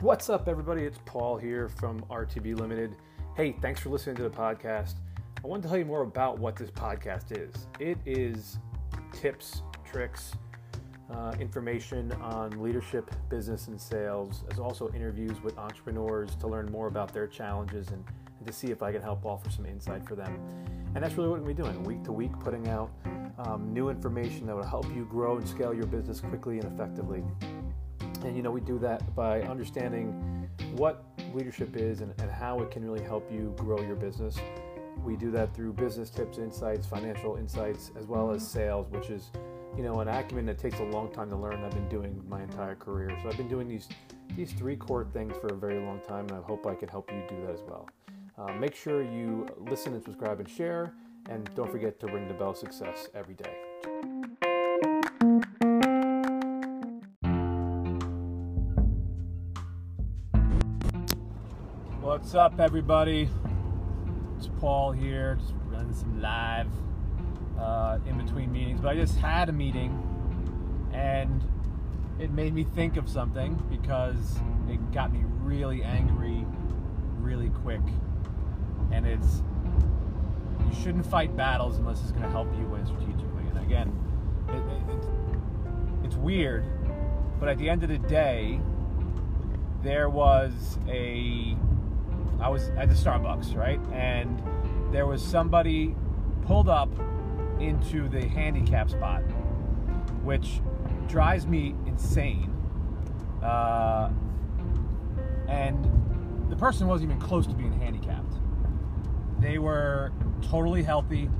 What's up, everybody? It's Paul here from RTB Limited. Hey, thanks for listening to the podcast. I want to tell you more about what this podcast is. It is tips, tricks, uh, information on leadership, business, and sales, as also interviews with entrepreneurs to learn more about their challenges and, and to see if I can help offer some insight for them. And that's really what we're doing, week to week, putting out um, new information that will help you grow and scale your business quickly and effectively. And you know, we do that by understanding what leadership is and, and how it can really help you grow your business. We do that through business tips, insights, financial insights, as well as sales, which is, you know, an acumen that takes a long time to learn. I've been doing my entire career, so I've been doing these these three core things for a very long time, and I hope I can help you do that as well. Uh, make sure you listen and subscribe and share, and don't forget to ring the bell success every day. What's up, everybody? It's Paul here, just running some live uh, in between meetings. But I just had a meeting, and it made me think of something because it got me really angry, really quick. And it's you shouldn't fight battles unless it's going to help you win strategically. And again, it, it, it's, it's weird, but at the end of the day, there was a I was at the Starbucks, right? And there was somebody pulled up into the handicap spot, which drives me insane. Uh, and the person wasn't even close to being handicapped. They were totally healthy,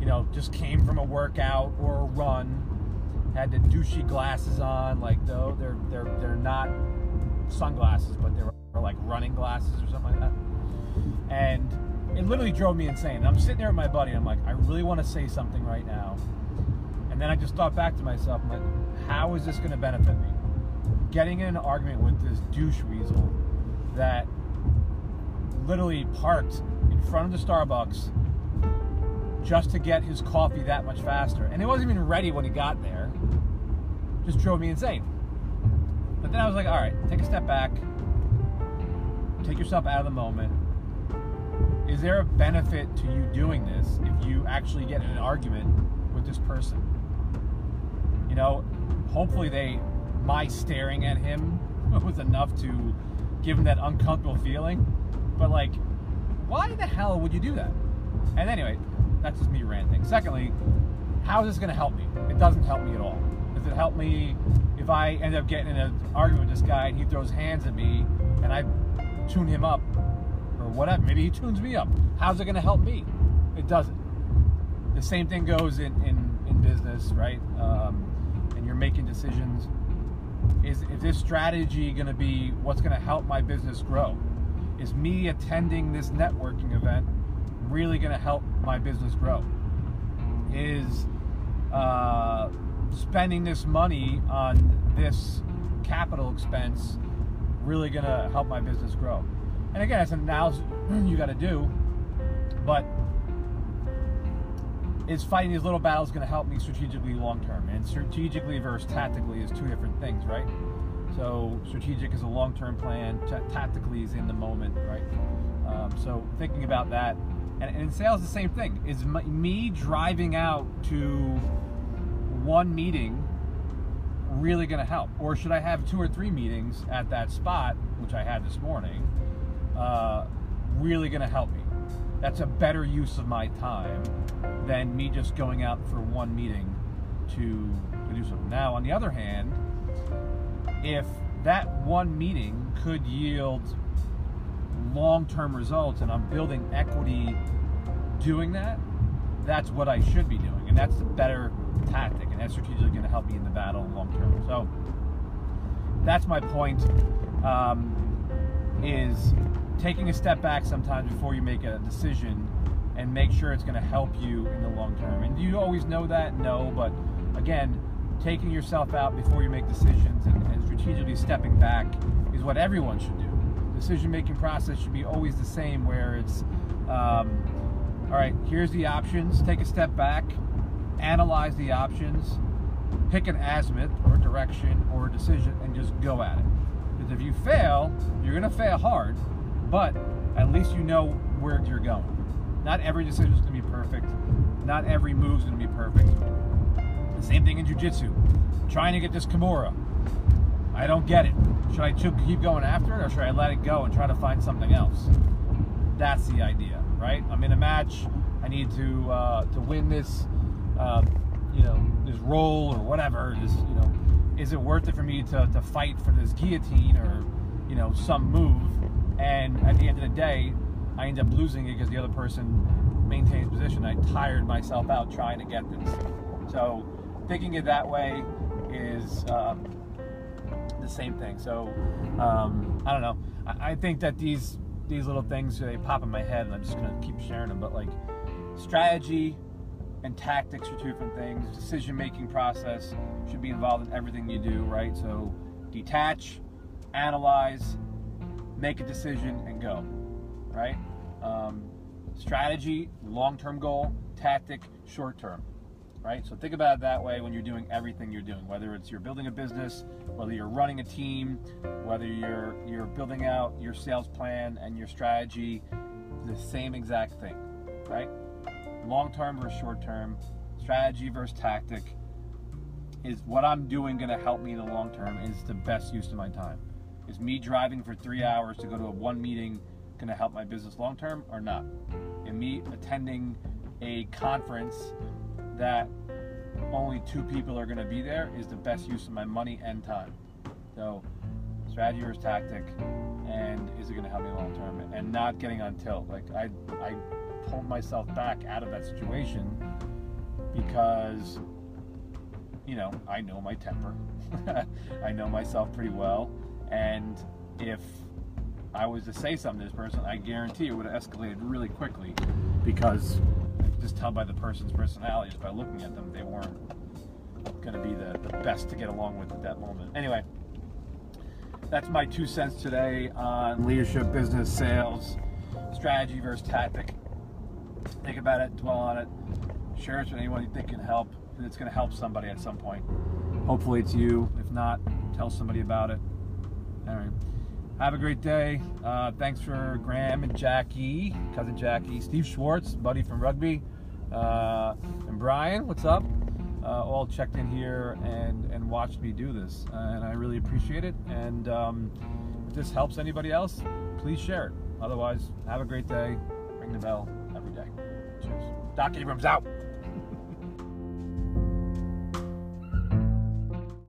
you know, just came from a workout or a run, had the douchey glasses on, like though they're they're they're not sunglasses, but they're like running glasses or something like that. And it literally drove me insane. And I'm sitting there with my buddy, and I'm like, I really want to say something right now. And then I just thought back to myself, I'm like, how is this going to benefit me? Getting in an argument with this douche weasel that literally parked in front of the Starbucks just to get his coffee that much faster. And it wasn't even ready when he got there. Just drove me insane. But then I was like, all right, take a step back. Take yourself out of the moment. Is there a benefit to you doing this if you actually get in an argument with this person? You know, hopefully they my staring at him was enough to give him that uncomfortable feeling. But like, why the hell would you do that? And anyway, that's just me ranting. Secondly, how is this going to help me? It doesn't help me at all. Does it help me if I end up getting in an argument with this guy and he throws hands at me and I tune him up or whatever? Maybe he tunes me up. How's it going to help me? It doesn't. The same thing goes in, in, in business, right? Um, and you're making decisions. Is, is this strategy going to be what's going to help my business grow? Is me attending this networking event really going to help my business grow? Is uh, spending this money on this capital expense really going to help my business grow? And again, it's an analysis you got to do, but is fighting these little battles going to help me strategically long term? And strategically versus tactically is two different things, right? So strategic is a long term plan, t- tactically is in the moment, right? Um, so thinking about that, and, in sales, the same thing. Is me driving out to one meeting really going to help? Or should I have two or three meetings at that spot, which I had this morning, uh, really going to help me? That's a better use of my time than me just going out for one meeting to, to do something. Now, on the other hand, if that one meeting could yield long term results and I'm building equity doing that, that's what I should be doing. And that's the better tactic. And that's strategically going to help me in the battle long term. So that's my point. Um, is taking a step back sometimes before you make a decision and make sure it's going to help you in the long term. And do you always know that? No, but again, taking yourself out before you make decisions and, and strategically stepping back is what everyone should do. Decision making process should be always the same, where it's um, all right, here's the options, take a step back, analyze the options, pick an azimuth or direction or decision, and just go at it. Because if you fail, you're gonna fail hard, but at least you know where you're going. Not every decision is gonna be perfect. Not every move is gonna be perfect. The same thing in jujitsu. Trying to get this Kimura. I don't get it. Should I keep going after it or should I let it go and try to find something else? That's the idea, right? I'm in a match. I need to uh, to win this, uh, you know, this roll or whatever. This, you know, is it worth it for me to, to fight for this guillotine or, you know, some move? And at the end of the day, I end up losing it because the other person maintains position. I tired myself out trying to get this. So thinking it that way is um, the same thing. So um, I don't know. I, I, think that these these little things they pop in my head, and I'm just gonna keep sharing them. But like strategy and tactics are two different things. Decision making process should be involved in everything you do, right? So detach, analyze, make a decision, and go, right? Um, strategy, long term goal, tactic, short term right? So think about it that way when you're doing everything you're doing, whether it's you're building a business, whether you're running a team, whether you're you're building out your sales plan and your strategy, the same exact thing, right? Long term versus short term, strategy versus tactic. Is what I'm doing going to help me in the long term? Is the best use of my time? Is me driving for three hours to go to a one meeting going to help my business long term or not? And me attending a conference that only two people are going to be there is the best use of my money and time. So, strategy versus tactic, and is it going to help me long term? And not getting on tilt. Like I, I pulled myself back out of that situation because, you know, I know my temper. I know myself pretty well, and if I was to say something to this person, I guarantee it would have escalated really quickly because just tell by the person's personality, just by looking at them, they weren't going to be the, the best to get along with at that moment. Anyway, that's my two cents today on leadership, business, sales, strategy versus tactic. Think about it, dwell on it, share it with anyone you think can help, and it's going to help somebody at some point. Hopefully, it's you. If not, tell somebody about it. All right. Have a great day. Uh, thanks for Graham and Jackie, cousin Jackie, Steve Schwartz, buddy from rugby, uh, and Brian. What's up? Uh, all checked in here and and watched me do this, and I really appreciate it. And um, if this helps anybody else, please share it. Otherwise, have a great day. Ring the bell day. Cheers. Doc Abrams out.